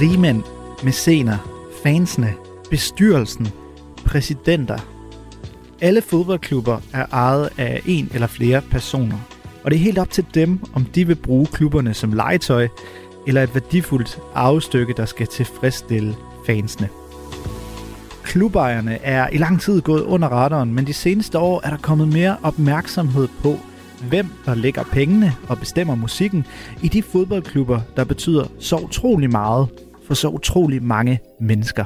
Rigmænd, mæscener, fansene, bestyrelsen, præsidenter. Alle fodboldklubber er ejet af en eller flere personer, og det er helt op til dem, om de vil bruge klubberne som legetøj eller et værdifuldt arvestykke, der skal tilfredsstille fansene. Klubejerne er i lang tid gået under radaren, men de seneste år er der kommet mere opmærksomhed på, hvem der lægger pengene og bestemmer musikken i de fodboldklubber, der betyder så utrolig meget for så utrolig mange mennesker.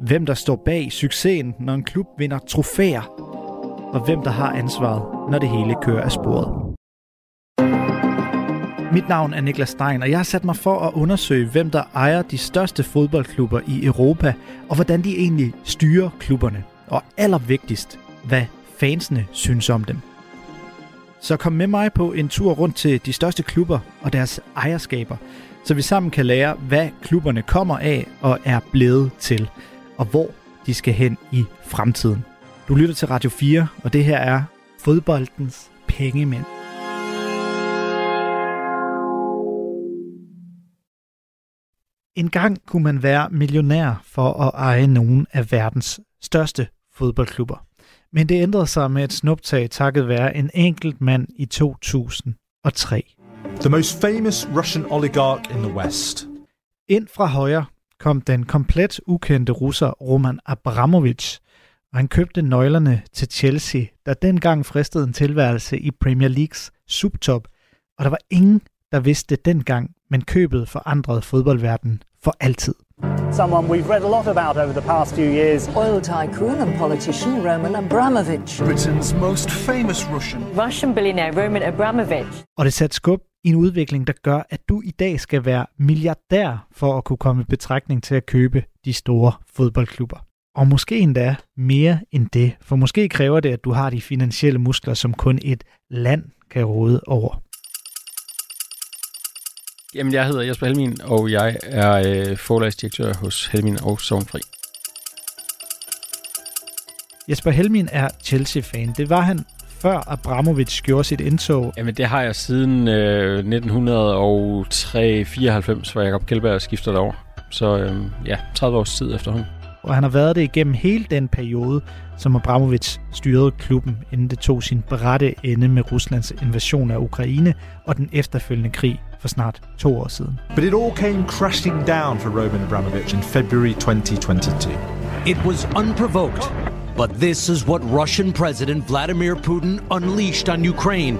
Hvem der står bag succesen, når en klub vinder trofæer, og hvem der har ansvaret, når det hele kører af sporet. Mit navn er Niklas Stein, og jeg har sat mig for at undersøge, hvem der ejer de største fodboldklubber i Europa, og hvordan de egentlig styrer klubberne. Og allervigtigst, hvad fansene synes om dem. Så kom med mig på en tur rundt til de største klubber og deres ejerskaber, så vi sammen kan lære, hvad klubberne kommer af og er blevet til, og hvor de skal hen i fremtiden. Du lytter til Radio 4, og det her er fodboldens pengemænd. En gang kunne man være millionær for at eje nogle af verdens største fodboldklubber. Men det ændrede sig med et snuptag takket være en enkelt mand i 2003. The most famous Russian oligarch in the West. Ind fra højre kom den komplet ukendte russer Roman Abramovich, og han købte nøglerne til Chelsea, der dengang fristede en tilværelse i Premier Leagues subtop, og der var ingen, der vidste dengang, men købet forandrede fodboldverdenen for altid. Someone we've read a lot about over the past few years. Oil tycoon and politician Roman Abramovich. Britain's most famous Russian. Russian billionaire Roman Abramovich. Og det satte skub i en udvikling, der gør, at du i dag skal være milliardær for at kunne komme i betragtning til at købe de store fodboldklubber. Og måske endda mere end det, for måske kræver det, at du har de finansielle muskler, som kun et land kan råde over. Jamen, jeg hedder Jesper Helmin, og jeg er øh, forlagsdirektør hos Helmin og Sovnfri. Jesper Helmin er Chelsea-fan. Det var han før Abramovic gjorde sit indtog. Jamen, det har jeg siden øh, 1994, hvor Jacob Kjellberg skiftede over. Så øh, ja, 30 års tid efterhånden. Og han har været det igennem hele den periode, som Abramovic styrede klubben, inden det tog sin berette ende med Ruslands invasion af Ukraine og den efterfølgende krig for snart to år siden. But it all came crashing down for Roman Abramovich in February 2022. It was unprovoked, but this is what Russian President Vladimir Putin unleashed on Ukraine.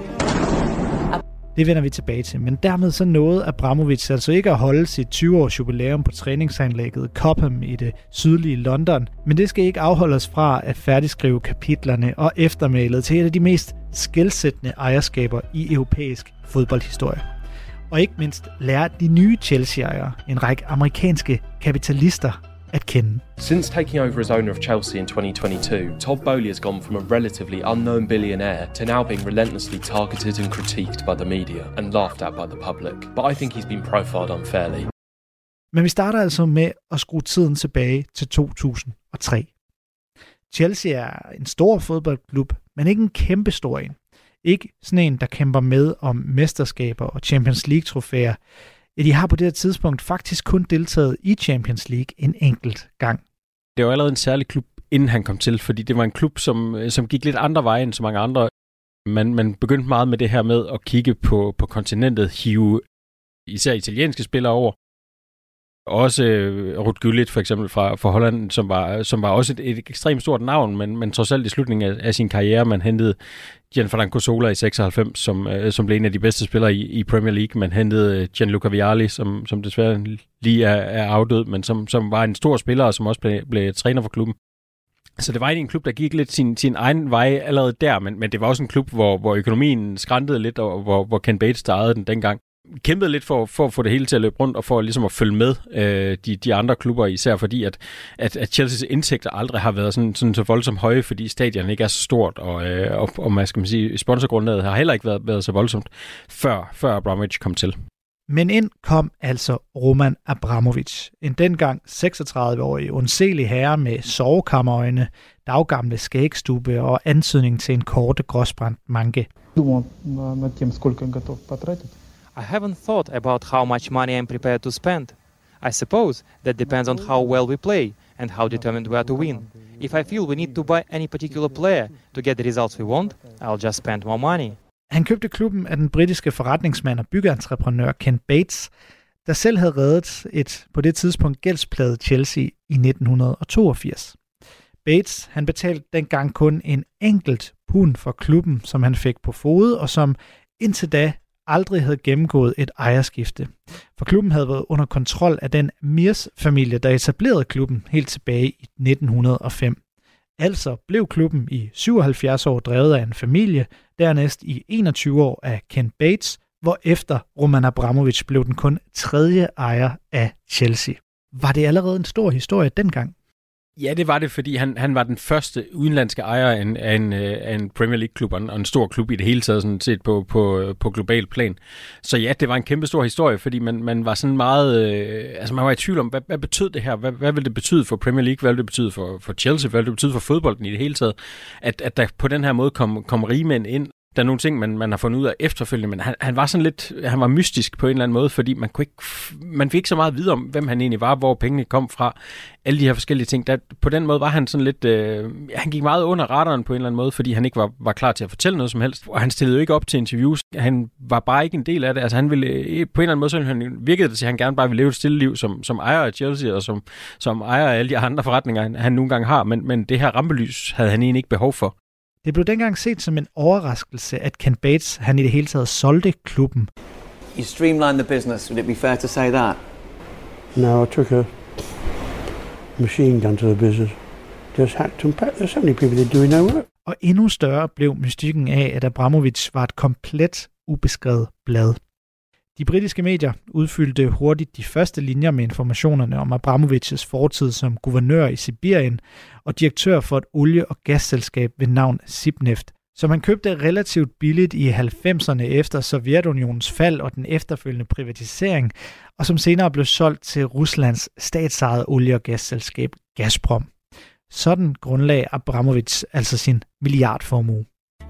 Det vender vi tilbage til, men dermed så nåede Abramovic altså ikke at holde sit 20-års jubilæum på træningsanlægget Cobham i det sydlige London, men det skal ikke afholde os fra at færdigskrive kapitlerne og eftermælet til et af de mest skældsættende ejerskaber i europæisk fodboldhistorie. Og ikke mindst lære de nye Chelsea-ejere, en række amerikanske kapitalister, at kende. Since taking over as owner of Chelsea in 2022, Todd Bowley has gone from a relatively unknown billionaire to now being relentlessly targeted and critiqued by the media and laughed at by the public. But I think he's been profiled unfairly. Men vi starter altså med at skrue tiden tilbage til 2003. Chelsea er en stor fodboldklub, men ikke en kæmpe stor en. Ikke sådan en, der kæmper med om mesterskaber og Champions League-trofæer. Ja, de har på det her tidspunkt faktisk kun deltaget i Champions League en enkelt gang. Det var allerede en særlig klub, inden han kom til, fordi det var en klub, som, øh, som gik lidt andre veje end så mange andre. Man, man begyndte meget med det her med at kigge på, på kontinentet, hive især italienske spillere over, også øh, Ruth Gullit for eksempel fra, fra Holland, som var, som var også et, et ekstremt stort navn, men, men trods alt i slutningen af, af sin karriere, man hentede Gianfranco Sola i 96, som, øh, som blev en af de bedste spillere i, i Premier League. Man hentede øh, Gianluca Vialli, som, som desværre lige er, er afdød, men som, som var en stor spiller, og som også blev, blev træner for klubben. Så det var egentlig en klub, der gik lidt sin, sin egen vej allerede der, men, men det var også en klub, hvor, hvor økonomien skræntede lidt, og hvor, hvor Ken Bates startede den dengang kæmpede lidt for, for at få det hele til at løbe rundt, og for ligesom at følge med øh, de, de andre klubber, især fordi, at, at, at Chelsea's indtægter aldrig har været sådan, sådan så voldsomt høje, fordi stadion ikke er så stort, og, øh, og, og man skal man sige, sponsorgrundlaget har heller ikke været, været så voldsomt, før, før Abramovich kom til. Men ind kom altså Roman Abramovic, en dengang 36-årig undseelig herre med sovekammerøjne, daggamle skægstube og ansøgning til en korte gråsbrændt manke. I haven't thought about how much money I'm prepared to spend. I suppose that depends on how well we play and how determined we are to win. If I feel we need to buy any particular player to get the results we want, I'll just spend more money. Han købte klubben af den britiske forretningsmand og byggeentreprenør Ken Bates, der selv havde reddet et på det tidspunkt gældspladet Chelsea i 1982. Bates han betalte dengang kun en enkelt pund for klubben, som han fik på fod, og som indtil da aldrig havde gennemgået et ejerskifte. For klubben havde været under kontrol af den Mirs-familie, der etablerede klubben helt tilbage i 1905. Altså blev klubben i 77 år drevet af en familie, dernæst i 21 år af Ken Bates, hvor efter Roman Abramovich blev den kun tredje ejer af Chelsea. Var det allerede en stor historie dengang? Ja, det var det, fordi han, han var den første udenlandske ejer af en, af en, øh, af en Premier League-klub, og en, og en stor klub i det hele taget, sådan set på, på, øh, på global plan. Så ja, det var en kæmpe stor historie, fordi man, man var sådan meget... Øh, altså man var i tvivl om, hvad, hvad betød det her? Hvad, hvad vil det betyde for Premier League? Hvad vil det betyde for, for Chelsea? Hvad vil det betyde for fodbolden i det hele taget? At, at der på den her måde kom, kom rigmænd ind, der er nogle ting, man, man har fundet ud af efterfølgende, men han, han var sådan lidt, han var mystisk på en eller anden måde, fordi man kunne ikke, man fik ikke så meget at vide om, hvem han egentlig var, hvor pengene kom fra, alle de her forskellige ting. Der, på den måde var han sådan lidt, øh, han gik meget under radaren på en eller anden måde, fordi han ikke var, var klar til at fortælle noget som helst, og han stillede jo ikke op til interviews. Han var bare ikke en del af det. Altså han ville, øh, på en eller anden måde, så han virkede det til, at han gerne bare ville leve et stille liv som, som ejer af Chelsea, og som, som ejer af alle de andre forretninger, han, han nogle gange har, men, men det her rampelys havde han egentlig ikke behov for. Det blev dengang set som en overraskelse, at Ken Bates han i det hele taget solgte klubben. You streamlined the business, would it be fair to say that? No, I took a machine gun to the business. Just hacked and packed. There's so many people that doing no work. Og endnu større blev mystikken af, at Abramovich var et komplet ubeskrevet blad. De britiske medier udfyldte hurtigt de første linjer med informationerne om Abramovichs fortid som guvernør i Sibirien og direktør for et olie- og gasselskab ved navn Sibneft, som han købte relativt billigt i 90'erne efter Sovjetunionens fald og den efterfølgende privatisering, og som senere blev solgt til Ruslands statsejede olie- og gasselskab Gazprom. Sådan grundlag Abramovich altså sin milliardformue.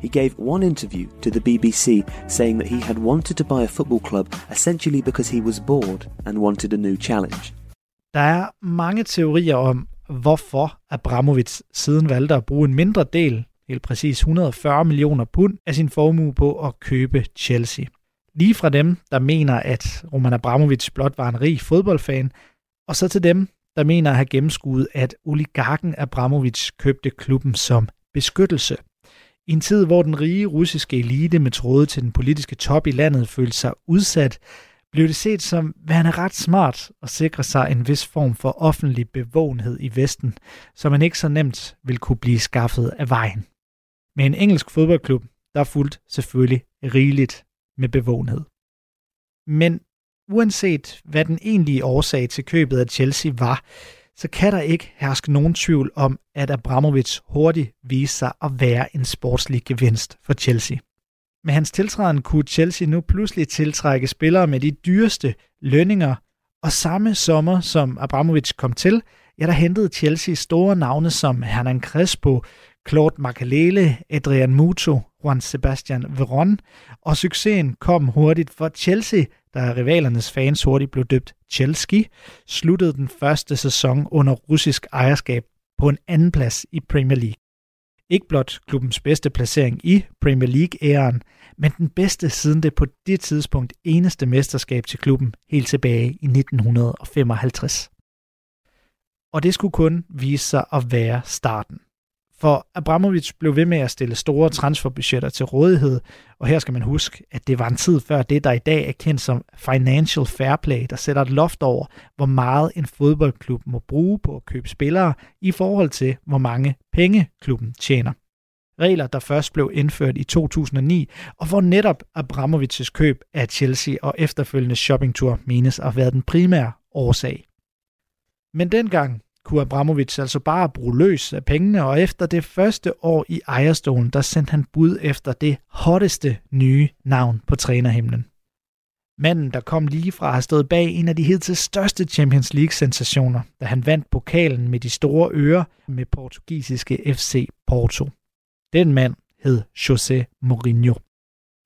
He gave one interview to the BBC saying that he had wanted to buy a football club essentially because he was bored and wanted a new challenge. Der er mange teorier om, hvorfor Abramovich siden valgte at bruge en mindre del, helt præcis 140 millioner pund, af sin formue på at købe Chelsea. Lige fra dem, der mener, at Roman Abramovich blot var en rig fodboldfan, og så til dem, der mener at have gennemskuet, at oligarken Abramovich købte klubben som beskyttelse. I en tid, hvor den rige russiske elite med tråde til den politiske top i landet følte sig udsat, blev det set som værende ret smart at sikre sig en vis form for offentlig bevågenhed i Vesten, som man ikke så nemt vil kunne blive skaffet af vejen. Med en engelsk fodboldklub, der fuldt selvfølgelig rigeligt med bevågenhed. Men uanset hvad den egentlige årsag til købet af Chelsea var, så kan der ikke herske nogen tvivl om, at Abramovich hurtigt viste sig at være en sportslig gevinst for Chelsea. Med hans tiltræden kunne Chelsea nu pludselig tiltrække spillere med de dyreste lønninger, og samme sommer, som Abramovich kom til, ja, der hentede Chelsea store navne som Hernan Crespo, Claude Makalele, Adrian Muto, Juan Sebastian Veron, og succesen kom hurtigt for Chelsea, da rivalernes fans hurtigt blev døbt Chelsea, sluttede den første sæson under russisk ejerskab på en anden plads i Premier League. Ikke blot klubbens bedste placering i Premier League-æren, men den bedste siden det på det tidspunkt eneste mesterskab til klubben helt tilbage i 1955. Og det skulle kun vise sig at være starten. For Abramovich blev ved med at stille store transferbudgetter til rådighed, og her skal man huske, at det var en tid før det, der i dag er kendt som financial fair play, der sætter et loft over, hvor meget en fodboldklub må bruge på at købe spillere i forhold til, hvor mange penge klubben tjener. Regler, der først blev indført i 2009, og hvor netop Abramovichs køb af Chelsea og efterfølgende shoppingtur menes at være den primære årsag. Men dengang kunne Abramovic altså bare bruge løs af pengene, og efter det første år i ejerstolen, der sendte han bud efter det hotteste nye navn på trænerhimlen. Manden, der kom lige fra, har stået bag en af de hidtil største Champions League-sensationer, da han vandt pokalen med de store ører med portugisiske FC Porto. Den mand hed José Mourinho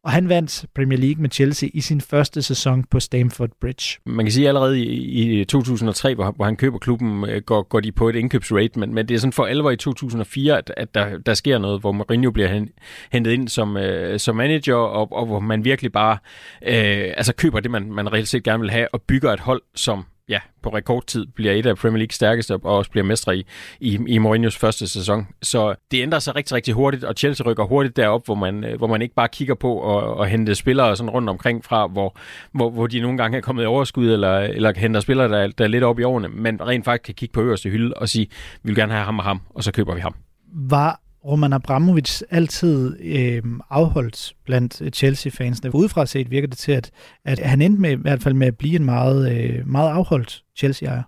og han vandt Premier League med Chelsea i sin første sæson på Stamford Bridge. Man kan sige at allerede i, i 2003, hvor, hvor han køber klubben, øh, går, går de på et indkøbsrate, men, men det er sådan for alvor i 2004, at, at der, der sker noget, hvor Mourinho bliver hentet ind som, øh, som manager, og, og hvor man virkelig bare øh, altså køber det, man, man reelt set gerne vil have, og bygger et hold, som ja, på rekordtid bliver et af Premier Leagues stærkeste og også bliver mestre i, i, i Mourinhos første sæson. Så det ændrer sig rigtig, rigtig hurtigt, og Chelsea rykker hurtigt derop, hvor man, øh, hvor man ikke bare kigger på at, at hente spillere sådan rundt omkring fra, hvor, hvor, hvor de nogle gange er kommet i overskud, eller, eller henter spillere, der, der er lidt op i årene, men rent faktisk kan kigge på øverste hylde og sige, vi vil gerne have ham og ham, og så køber vi ham. Var Roman Abramovic altid øh, afholdt blandt øh, Chelsea-fansene. Udefra set virker det til, at, at han endte med, i hvert fald med at blive en meget, øh, meget afholdt Chelsea-ejer.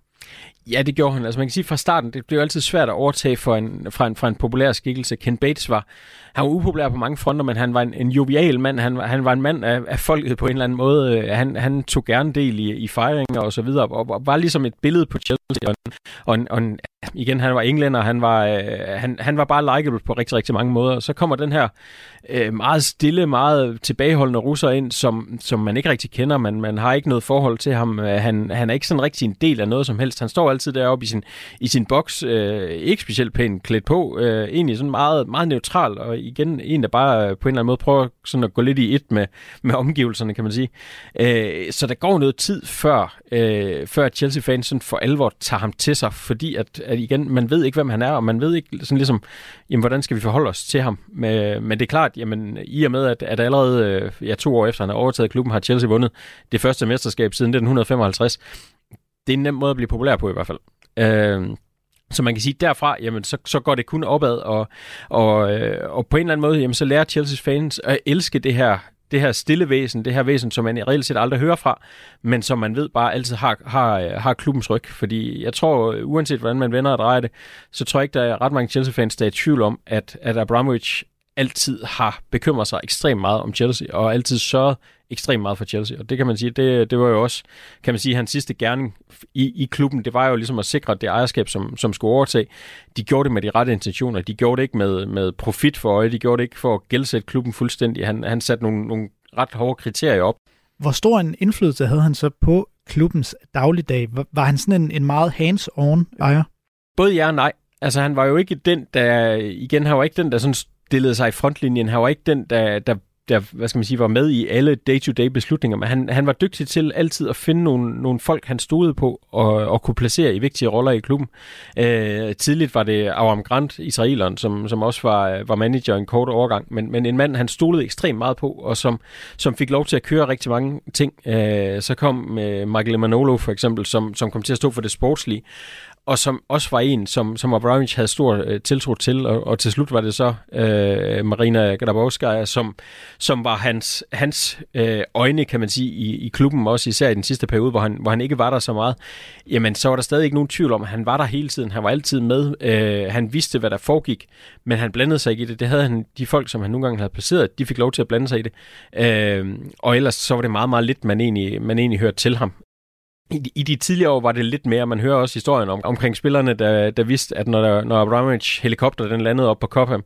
Ja, det gjorde han. Altså man kan sige fra starten, det blev altid svært at overtage for en, fra, en, fra en populær skikkelse. Ken Bates var, han var upopulær på mange fronter, men han var en, en jovial mand. Han, han var en mand af, af folket på en eller anden måde. Øh, han, han tog gerne del i, i fejringer og så videre, og, og var ligesom et billede på Chelsea. Og, og, en, og en, igen, han var englænder, han var, øh, han, han var bare likeable på rigtig, rigtig mange måder. Så kommer den her øh, meget stille, meget tilbageholdende russer ind, som, som man ikke rigtig kender. Man, man har ikke noget forhold til ham. Øh, han, han er ikke sådan rigtig en del af noget som helst. Han står altid deroppe i sin, i sin boks, øh, ikke specielt pænt klædt på, øh, egentlig sådan meget, meget neutral, og igen en, der bare øh, på en eller anden måde prøver sådan at gå lidt i et med, med omgivelserne, kan man sige. Øh, så der går noget tid før, øh, før Chelsea-fans sådan for alvor tager ham til sig, fordi at, at igen, man ved ikke, hvem han er, og man ved ikke sådan ligesom, jamen, hvordan skal vi forholde os til ham. Men, men det er klart, jamen, i og med, at, at allerede øh, ja, to år efter han har overtaget klubben, har Chelsea vundet det første mesterskab siden 1955. Det er en nem måde at blive populær på i hvert fald. Øh, så man kan sige, derfra, jamen, så, så går det kun opad, og, og, øh, og på en eller anden måde, jamen, så lærer Chelsea's fans at elske det her, det her stille væsen, det her væsen, som man i reelt set aldrig hører fra, men som man ved bare altid har, har, øh, har klubbens ryg. Fordi jeg tror, øh, uanset hvordan man vender og drejer det, så tror jeg ikke, der er ret mange Chelsea-fans, der er i tvivl om, at, at Abramovich altid har bekymret sig ekstremt meget om Chelsea, og altid sørget ekstremt meget for Chelsea. Og det kan man sige, det, det var jo også, kan man sige, hans sidste gerning i, i klubben, det var jo ligesom at sikre det ejerskab, som, som skulle overtage. De gjorde det med de rette intentioner. De gjorde det ikke med, med profit for øje. De gjorde det ikke for at gældsætte klubben fuldstændig. Han, han satte nogle, nogle ret hårde kriterier op. Hvor stor en indflydelse havde han så på klubbens dagligdag? Var han sådan en, en meget hands-on ejer? Både ja og nej. Altså han var jo ikke den, der, igen, han var ikke den, der sådan stillede sig i frontlinjen. Han var ikke den, der, der der, hvad skal man sige, var med i alle day-to-day beslutninger, men han, han var dygtig til altid at finde nogle, nogle folk, han stod på og, og kunne placere i vigtige roller i klubben. Øh, tidligt var det Aram Grant, israeleren, som, som også var, var manager en kort overgang, men, men en mand, han stolede ekstremt meget på, og som, som fik lov til at køre rigtig mange ting. Øh, så kom øh, Michael Manolo for eksempel, som, som kom til at stå for det sportslige, og som også var en, som, som Abramovich havde stor øh, tiltro til, og, og til slut var det så øh, Marina Grabowskaja, som, som var hans, hans øh, øjne, kan man sige, i, i klubben, også især i den sidste periode, hvor han, hvor han ikke var der så meget. Jamen, så var der stadig ikke nogen tvivl om, at han var der hele tiden. Han var altid med. Øh, han vidste, hvad der foregik, men han blandede sig ikke i det. Det havde han, de folk, som han nogle gange havde placeret, de fik lov til at blande sig i det. Øh, og ellers så var det meget, meget lidt, man egentlig, man egentlig hørte til ham i, i de tidligere år var det lidt mere, man hører også historien om, omkring spillerne, der, der vidste, at når, der, når Abramovich helikopter den landede op på Cobham,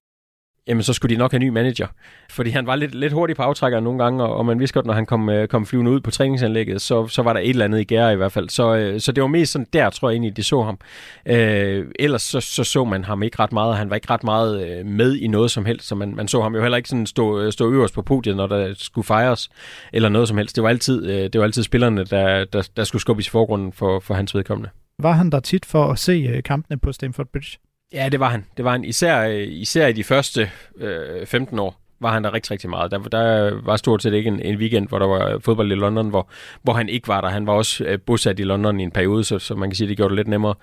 jamen så skulle de nok have en ny manager. Fordi han var lidt, lidt hurtig på aftrækkeren nogle gange, og, og man vidste godt, når han kom, øh, kom flyvende ud på træningsanlægget, så, så var der et eller andet i gære i hvert fald. Så, øh, så det var mest sådan der, tror jeg egentlig, de så ham. Øh, ellers så, så så man ham ikke ret meget, og han var ikke ret meget øh, med i noget som helst, så man, man så ham jo heller ikke sådan stå, øh, stå øverst på podiet, når der skulle fejres, eller noget som helst. Det var altid, øh, det var altid spillerne, der, der, der skulle skubbes i forgrunden for, for hans vedkommende. Var han der tit for at se øh, kampene på Stamford Bridge? Ja, det var han. Det var han især, øh, især i de første øh, 15 år var han der rigtig, rigtig meget. Der, der var stort set ikke en, en weekend, hvor der var fodbold i London, hvor, hvor han ikke var der. Han var også øh, bosat i London i en periode, så, så man kan sige, at det gjorde det lidt nemmere.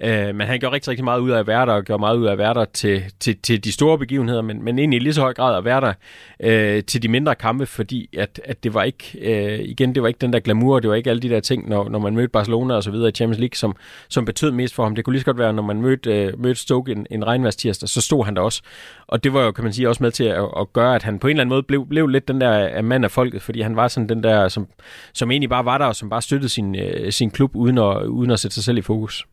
Øh, men han gjorde rigtig, rigtig meget ud af at være der, og gjorde meget ud af at være der til, til, til de store begivenheder, men, men egentlig i lige så høj grad at være der øh, til de mindre kampe, fordi at, at det var ikke, øh, igen, det var ikke den der glamour, det var ikke alle de der ting, når, når man mødte Barcelona og så videre i Champions League, som, som betød mest for ham. Det kunne lige så godt være, når man mødte, øh, mødte Stoke en, en regnværstirsdag, så stod han der også. Og det var jo, kan man sige, også med til at, at gøre, at han på en eller anden måde blev, blev lidt den der øh, mand af folket, fordi han var sådan den der, som, som egentlig bare var der, og som bare støttede sin, øh, sin klub, uden at, uden at sætte sig selv i fokus.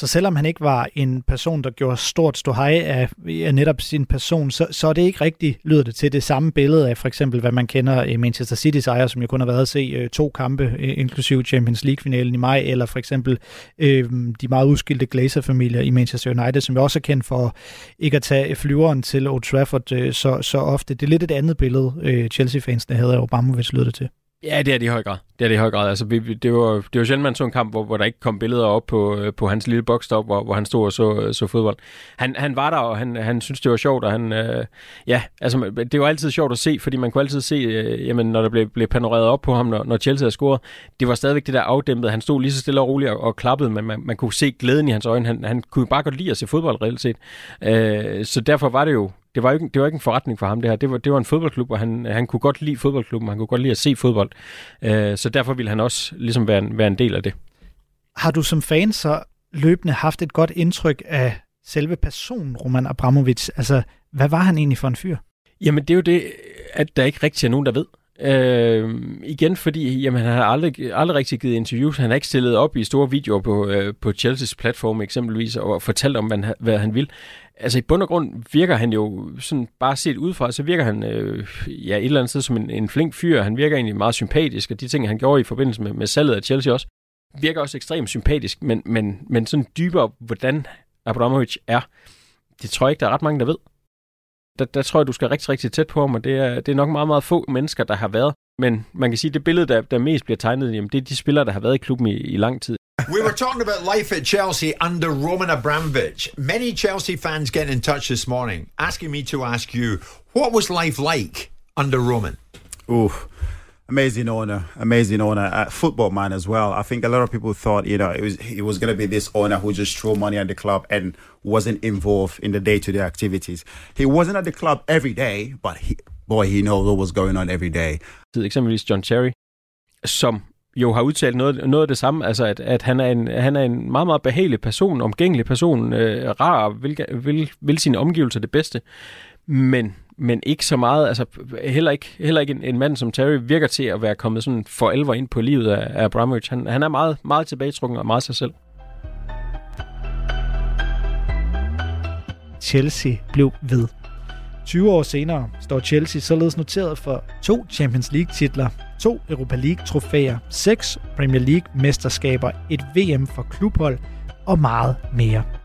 Så selvom han ikke var en person, der gjorde stort ståhej af, af netop sin person, så, så er det ikke rigtigt, lyder det til, det samme billede af for eksempel, hvad man kender i Manchester City's ejer, som jo kun har været at se øh, to kampe, øh, inklusive Champions League-finalen i maj, eller for eksempel øh, de meget udskilte Glazer-familier i Manchester United, som jo også er kendt for ikke at tage flyveren til Old Trafford øh, så, så ofte. Det er lidt et andet billede, øh, Chelsea-fansene havde af Obramovic, lyder det til. Ja, det er det i høj grad. Det er det i høj grad. Altså, vi, det, var, det var sjældent, man så en kamp, hvor, hvor der ikke kom billeder op på, øh, på hans lille bokstop, hvor, hvor han stod og så, øh, så fodbold. Han, han var der, og han, han syntes, det var sjovt, og han, øh, ja, altså, det var altid sjovt at se, fordi man kunne altid se, øh, jamen, når der blev, blev panoreret op på ham, når, når Chelsea havde scoret, det var stadigvæk det der afdæmpet. Han stod lige så stille og roligt og, og klappede, men man, man kunne se glæden i hans øjne. Han, han kunne bare godt lide at se fodbold reelt set. Øh, så derfor var det jo det var, ikke, det var ikke en forretning for ham det her. Det var, det var en fodboldklub, og han, han kunne godt lide fodboldklubben, han kunne godt lide at se fodbold. Øh, så derfor ville han også ligesom være en, være en del af det. Har du som fan så løbende haft et godt indtryk af selve personen Roman Abramovic? Altså, hvad var han egentlig for en fyr? Jamen, det er jo det, at der ikke rigtig er nogen, der ved. Øh, igen fordi jamen, han har aldrig, aldrig rigtig givet interviews. Han har ikke stillet op i store videoer på, øh, på Chelsea's platform eksempelvis og fortalt om, hvad han, hvad han vil altså i bund og grund virker han jo sådan bare set udefra, så virker han øh, ja, et eller andet sted som en, en flink fyr. Han virker egentlig meget sympatisk, og de ting, han gjorde i forbindelse med, med salget af Chelsea også, virker også ekstremt sympatisk, men, men, men sådan dybere, hvordan Abramovich er, det tror jeg ikke, der er ret mange, der ved. Der, der tror jeg, du skal rigtig, rigtig tæt på ham, og det er, det er nok meget, meget få mennesker, der har været. Men man kan sige, at det billede, der, der mest bliver tegnet, jamen, det er de spillere, der har været i klubben i, i lang tid. We were talking about life at Chelsea under Roman Abramovich. Many Chelsea fans getting in touch this morning, asking me to ask you, what was life like under Roman? Ooh, amazing owner, amazing owner, uh, football man as well. I think a lot of people thought, you know, it was it was going to be this owner who just threw money at the club and wasn't involved in the day-to-day activities. He wasn't at the club every day, but he, boy, he knows what was going on every day. Eksempelvis John Cherry, som jo har udtalt noget, noget af det samme, altså at, at han, er en, han er en meget, meget behagelig person, omgængelig person, øh, rar, vil, vil, vil sine omgivelser det bedste, men, men ikke så meget, altså heller ikke, heller ikke en, en mand som Terry virker til at være kommet sådan for alvor ind på livet af, af Abramovich. Han, han er meget, meget tilbagetrukken og meget sig selv. Chelsea blev ved. 20 år senere står Chelsea således noteret for to Champions League-titler, to Europa League-trofæer, seks Premier League-mesterskaber, et VM for klubhold og meget mere.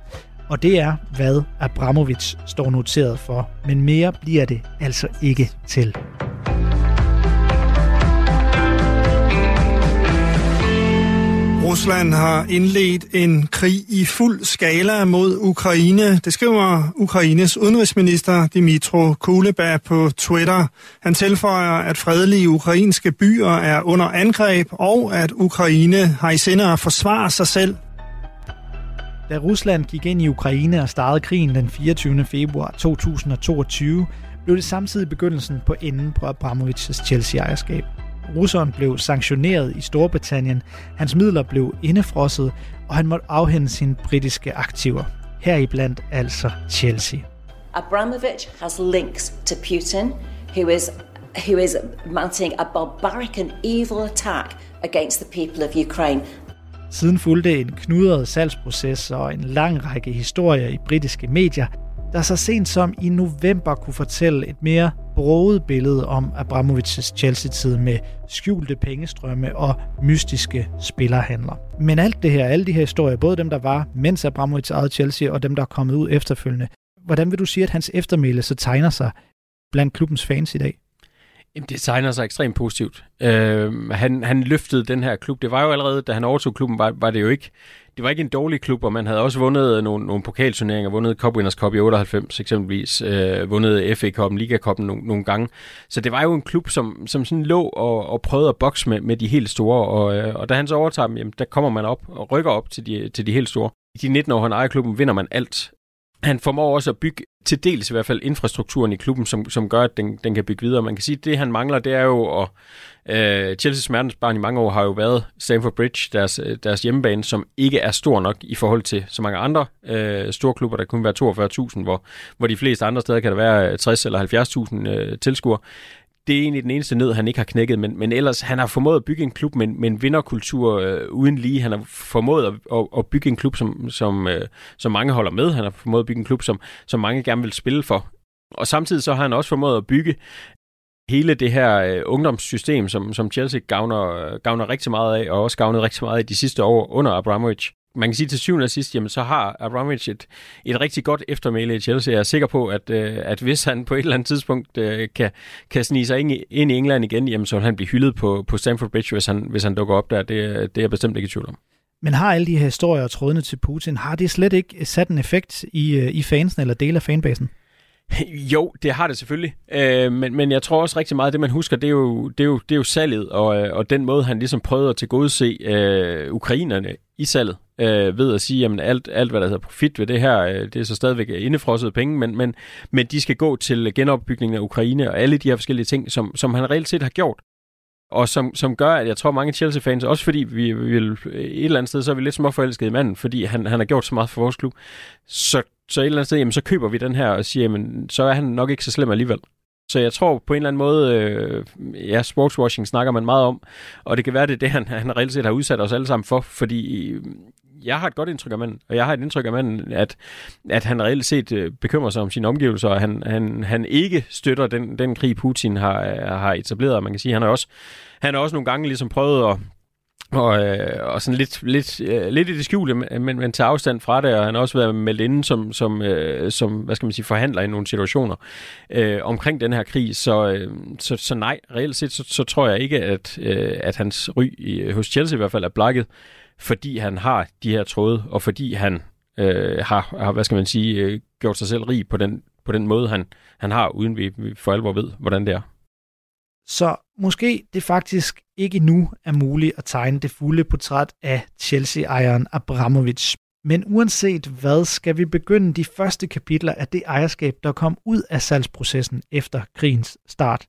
Og det er, hvad Abramovic står noteret for, men mere bliver det altså ikke til. Rusland har indledt en krig i fuld skala mod Ukraine. Det skriver Ukraines udenrigsminister Dimitro Kuleba på Twitter. Han tilføjer, at fredelige ukrainske byer er under angreb, og at Ukraine har i sinde at forsvare sig selv. Da Rusland gik ind i Ukraine og startede krigen den 24. februar 2022, blev det samtidig begyndelsen på enden på Abramovics Chelsea-ejerskab. Russeren blev sanktioneret i Storbritannien, hans midler blev indefrosset, og han måtte afhænde sine britiske aktiver. Heriblandt altså Chelsea. Abramovich has links to Putin, who is, who is mounting a barbaric and evil attack against the people of Ukraine. Siden fulgte en knudret salgsproces og en lang række historier i britiske medier, der så sent som i november kunne fortælle et mere broget billede om Abramovics Chelsea-tid med skjulte pengestrømme og mystiske spillerhandler. Men alt det her, alle de her historier, både dem, der var, mens Abramovic ejede Chelsea, og dem, der er kommet ud efterfølgende, hvordan vil du sige, at hans eftermæle så tegner sig blandt klubbens fans i dag? Jamen, det tegner sig ekstremt positivt. Øh, han, han løftede den her klub. Det var jo allerede, da han overtog klubben, var, var det jo ikke det var ikke en dårlig klub, og man havde også vundet nogle, nogle pokalturneringer, vundet Cup Winners Cup i 98 eksempelvis, øh, vundet FA Cup'en, Liga Cup'en nogle, nogle gange. Så det var jo en klub, som, som sådan lå og, og prøvede at bokse med, med de helt store, og, øh, og da han så overtager dem, jamen, der kommer man op og rykker op til de, til de helt store. I de 19 år, han ejer klubben, vinder man alt han formår også at bygge til dels i hvert fald infrastrukturen i klubben, som, som gør, at den, den kan bygge videre. Man kan sige, at det han mangler, det er jo at Øh, Chelsea's smertensbarn i mange år har jo været Stamford Bridge, deres, øh, deres hjemmebane, som ikke er stor nok i forhold til så mange andre øh, store klubber. Der kunne være 42.000, hvor, hvor de fleste andre steder kan der være øh, 60 eller 70.000 øh, tilskuere det er egentlig den eneste nød, han ikke har knækket, men, men ellers, han har formået at bygge en klub med, med en vinderkultur øh, uden lige. Han har formået at, at, at bygge en klub, som, som, øh, som mange holder med. Han har formået at bygge en klub, som, som mange gerne vil spille for. Og samtidig så har han også formået at bygge hele det her øh, ungdomssystem, som, som Chelsea gavner, gavner rigtig meget af, og også gavnet rigtig meget af de sidste år under Abramovich. Man kan sige til syvende og sidst, jamen så har Abramovich et, et rigtig godt eftermæle i Chelsea. Jeg er sikker på, at, øh, at hvis han på et eller andet tidspunkt øh, kan, kan snige sig ind i, ind i England igen, jamen så vil han blive hyldet på, på Stamford Bridge, hvis han, hvis han dukker op der. Det, det er jeg bestemt ikke i tvivl om. Men har alle de her historier og trådene til Putin, har det slet ikke sat en effekt i, øh, i fansen eller del af fanbasen? Jo, det har det selvfølgelig. Øh, men, men jeg tror også rigtig meget, at det man husker, det er jo, det er jo, det er jo salget, og, øh, og den måde, han ligesom prøvede at tilgodese øh, ukrainerne i salget, øh, ved at sige, at alt, alt, hvad der hedder profit ved det her, øh, det er så stadigvæk indefrosset penge, men, men, men de skal gå til genopbygningen af Ukraine og alle de her forskellige ting, som, som han reelt set har gjort og som, som gør, at jeg tror mange Chelsea-fans, også fordi vi, vi vil et eller andet sted, så er vi lidt småforelskede i manden, fordi han, han har gjort så meget for vores klub, så, så et eller andet sted, jamen, så køber vi den her og siger, jamen, så er han nok ikke så slem alligevel. Så jeg tror på en eller anden måde, øh, ja, sportswashing snakker man meget om, og det kan være, det er det, han, han reelt set har udsat os alle sammen for, fordi øh, jeg har et godt indtryk af manden, og jeg har et indtryk af manden, at, at han reelt set øh, bekymrer sig om sine omgivelser, og han, han, han ikke støtter den, den krig, Putin har, øh, har etableret. Man kan sige, han har også, han har også nogle gange ligesom prøvet at, og, øh, og sådan lidt, lidt, øh, lidt i det skjulte, men, men tager afstand fra det, og han har også været meldt inde som, som, øh, som hvad skal man sige, forhandler i nogle situationer øh, omkring den her krig. Så, øh, så, så nej, reelt set, så, så tror jeg ikke, at, øh, at hans ry i, hos Chelsea i hvert fald er blakket fordi han har de her tråde, og fordi han øh, har, har, hvad skal man sige, øh, gjort sig selv rig på den, på den måde, han, han har, uden vi, vi for alvor ved, hvordan det er. Så måske det faktisk ikke nu er muligt at tegne det fulde portræt af Chelsea-ejeren Abramovich. Men uanset hvad, skal vi begynde de første kapitler af det ejerskab, der kom ud af salgsprocessen efter krigens start.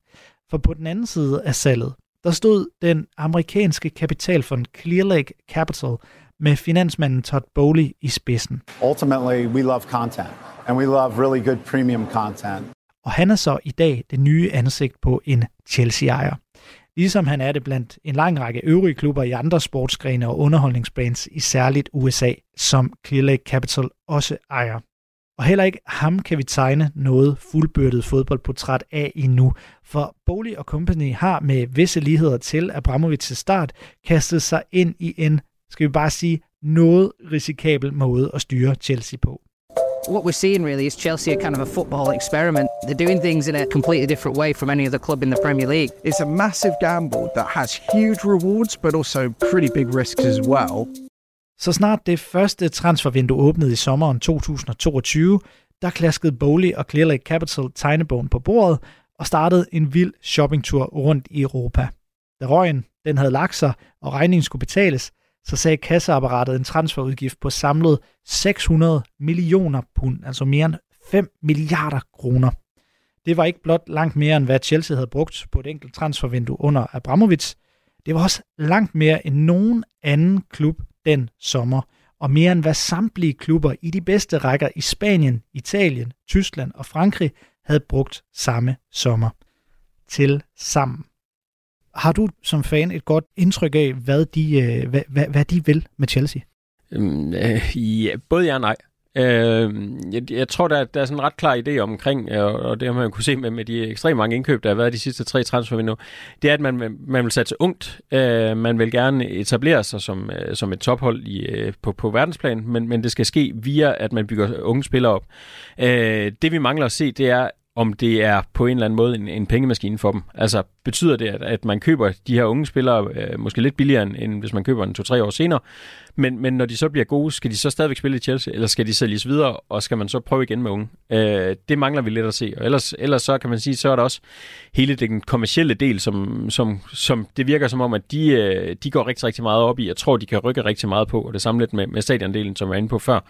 For på den anden side af salget, der stod den amerikanske kapitalfond Clear Lake Capital med finansmanden Todd Bowley i spidsen. Ultimately, we love content, and we love really good premium content. Og han er så i dag det nye ansigt på en Chelsea-ejer. Ligesom han er det blandt en lang række øvrige klubber i andre sportsgrene og underholdningsbrands i særligt USA, som Clear Lake Capital også ejer. Og heller ikke ham kan vi tegne noget fuldbyrdet fodboldportræt af endnu, for Bolig og Company har med visse ligheder til Abramovic til start kastet sig ind i en, skal vi bare sige, noget risikabel måde at styre Chelsea på. What we're seeing really is Chelsea are kind of a football experiment. They're doing things in a completely different way from any other club in the Premier League. It's a massive gamble that has huge rewards, but also pretty big risks as well. Så snart det første transfervindue åbnede i sommeren 2022, der klaskede Bowley og Clear Lake Capital tegnebogen på bordet og startede en vild shoppingtur rundt i Europa. Da røgen den havde lagt sig, og regningen skulle betales, så sagde kasseapparatet en transferudgift på samlet 600 millioner pund, altså mere end 5 milliarder kroner. Det var ikke blot langt mere, end hvad Chelsea havde brugt på et enkelt transfervindue under Abramovich. Det var også langt mere end nogen anden klub den sommer, og mere end hvad samtlige klubber i de bedste rækker i Spanien, Italien, Tyskland og Frankrig havde brugt samme sommer til sammen. Har du som fan et godt indtryk af, hvad de, øh, hvad, hvad, hvad de vil med Chelsea? Um, øh, ja, både ja og nej. Øh, jeg, jeg tror, der, der er sådan en ret klar idé omkring, øh, og, og det har man kunne se med, med de ekstremt mange indkøb, der har været de sidste tre transfervinduer, det er, at man, man vil satse ungt. Øh, man vil gerne etablere sig som, øh, som et tophold i, øh, på, på verdensplan, men, men det skal ske via, at man bygger unge spillere op. Øh, det vi mangler at se, det er, om det er på en eller anden måde en, en pengemaskine for dem. Altså betyder det, at, at man køber de her unge spillere øh, måske lidt billigere, end, end hvis man køber en to-tre år senere. Men, men når de så bliver gode, skal de så stadigvæk spille i Chelsea, eller skal de sælges videre, og skal man så prøve igen med unge? Øh, det mangler vi lidt at se. Og ellers, ellers så kan man sige, så er der også hele den kommercielle del, som, som, som det virker som om, at de, øh, de går rigtig, rigtig meget op i. Jeg tror, de kan rykke rigtig meget på, og det samme lidt med, med stadiondelen, som jeg var inde på før,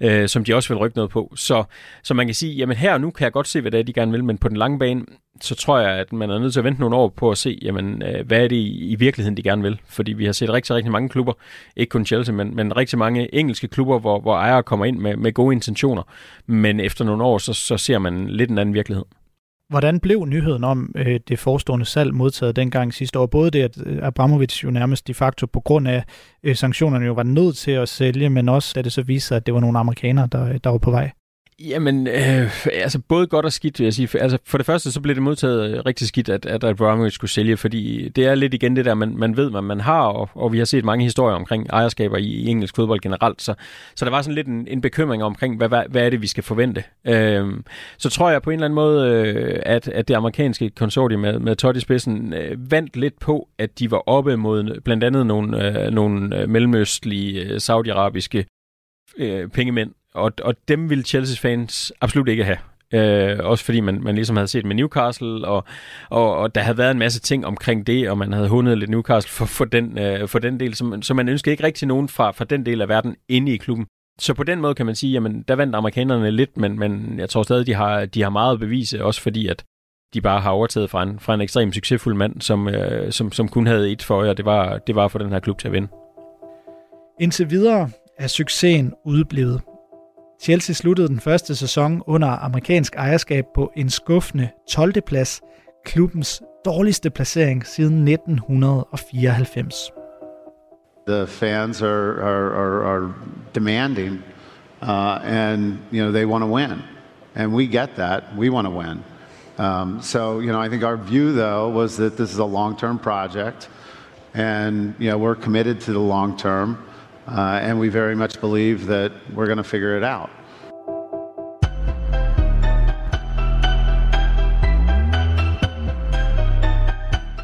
øh, som de også vil rykke noget på. Så, så man kan sige, jamen her og nu kan jeg godt se, hvad det er, de gerne vil, men på den lange bane, så tror jeg, at man er nødt til at vente nogle år på at se, jamen, øh, hvad er det i, i virkeligheden, de gerne vil. Fordi vi har set rigtig, rigtig mange klubber, ikke kun Chelsea, men, men rigtig mange engelske klubber, hvor, hvor ejere kommer ind med, med gode intentioner. Men efter nogle år, så, så ser man lidt en anden virkelighed. Hvordan blev nyheden om øh, det forestående salg modtaget dengang sidste år? Både det, at øh, Abramovic jo nærmest de facto på grund af øh, sanktionerne jo var nødt til at sælge, men også da det så viste sig, at det var nogle amerikanere, der, der var på vej. Jamen, øh, altså både godt og skidt, vil jeg sige. Altså, for det første, så blev det modtaget øh, rigtig skidt, at, at Abramovich skulle sælge, fordi det er lidt igen det der, man, man ved, hvad man har, og, og vi har set mange historier omkring ejerskaber i, i engelsk fodbold generelt, så, så der var sådan lidt en, en bekymring omkring, hvad, hvad, hvad er det, vi skal forvente. Øh, så tror jeg på en eller anden måde, øh, at, at det amerikanske konsortium med, med Todd i spidsen øh, vandt lidt på, at de var oppe mod blandt andet nogle, øh, nogle øh, mellemøstlige, øh, saudiarabiske øh, pengemænd, og, og dem ville Chelsea's fans absolut ikke have. Øh, også fordi man, man ligesom havde set med Newcastle, og, og, og der havde været en masse ting omkring det, og man havde hundet lidt Newcastle for, for, den, øh, for den del, så, så man ønskede ikke rigtig nogen fra, fra den del af verden inde i klubben. Så på den måde kan man sige, jamen der vandt amerikanerne lidt, men, men jeg tror stadig, de har, de har meget at bevise, også fordi at de bare har overtaget fra en, fra en ekstremt succesfuld mand, som, øh, som, som kun havde et for øje, og det var, det var for den her klub til at vinde. Indtil videre er succesen udeblevet. Chelsea sluttede den første sæson under amerikansk ejerskab på en skuffende 12. plads, klubbens dårligste placering siden 1994. The fans are, are, are, are demanding, uh, and you know they want to win, and we get that. We want to win. Um, so you know, I think our view though was that this is a long-term project, and you know we're committed to the long term. Uh, and we very much believe that we're going to figure it out.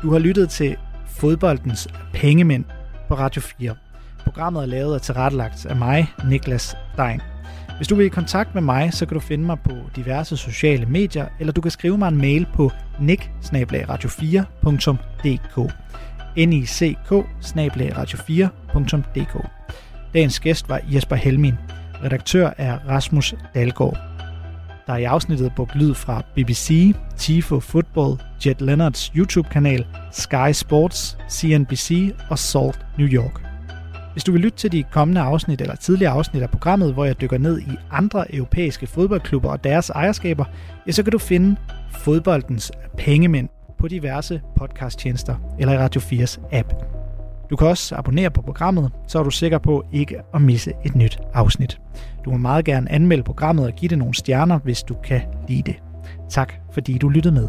Du har lyttet til Fodboldens Pengemænd på Radio 4. Programmet er lavet og tilrettelagt af mig, Niklas Dein. Hvis du vil i kontakt med mig, så kan du finde mig på diverse sociale medier, eller du kan skrive mig en mail på nick-radio4.dk nick radio4.dk Dagens gæst var Jesper Helmin. Redaktør er Rasmus Dalgaard. Der er i afsnittet brugt lyd fra BBC, Tifo Football, Jet Leonards YouTube-kanal, Sky Sports, CNBC og Salt New York. Hvis du vil lytte til de kommende afsnit eller tidligere afsnit af programmet, hvor jeg dykker ned i andre europæiske fodboldklubber og deres ejerskaber, ja, så kan du finde fodboldens pengemænd på diverse podcasttjenester eller i Radio 4's app. Du kan også abonnere på programmet, så er du sikker på ikke at misse et nyt afsnit. Du må meget gerne anmelde programmet og give det nogle stjerner, hvis du kan lide det. Tak fordi du lyttede med.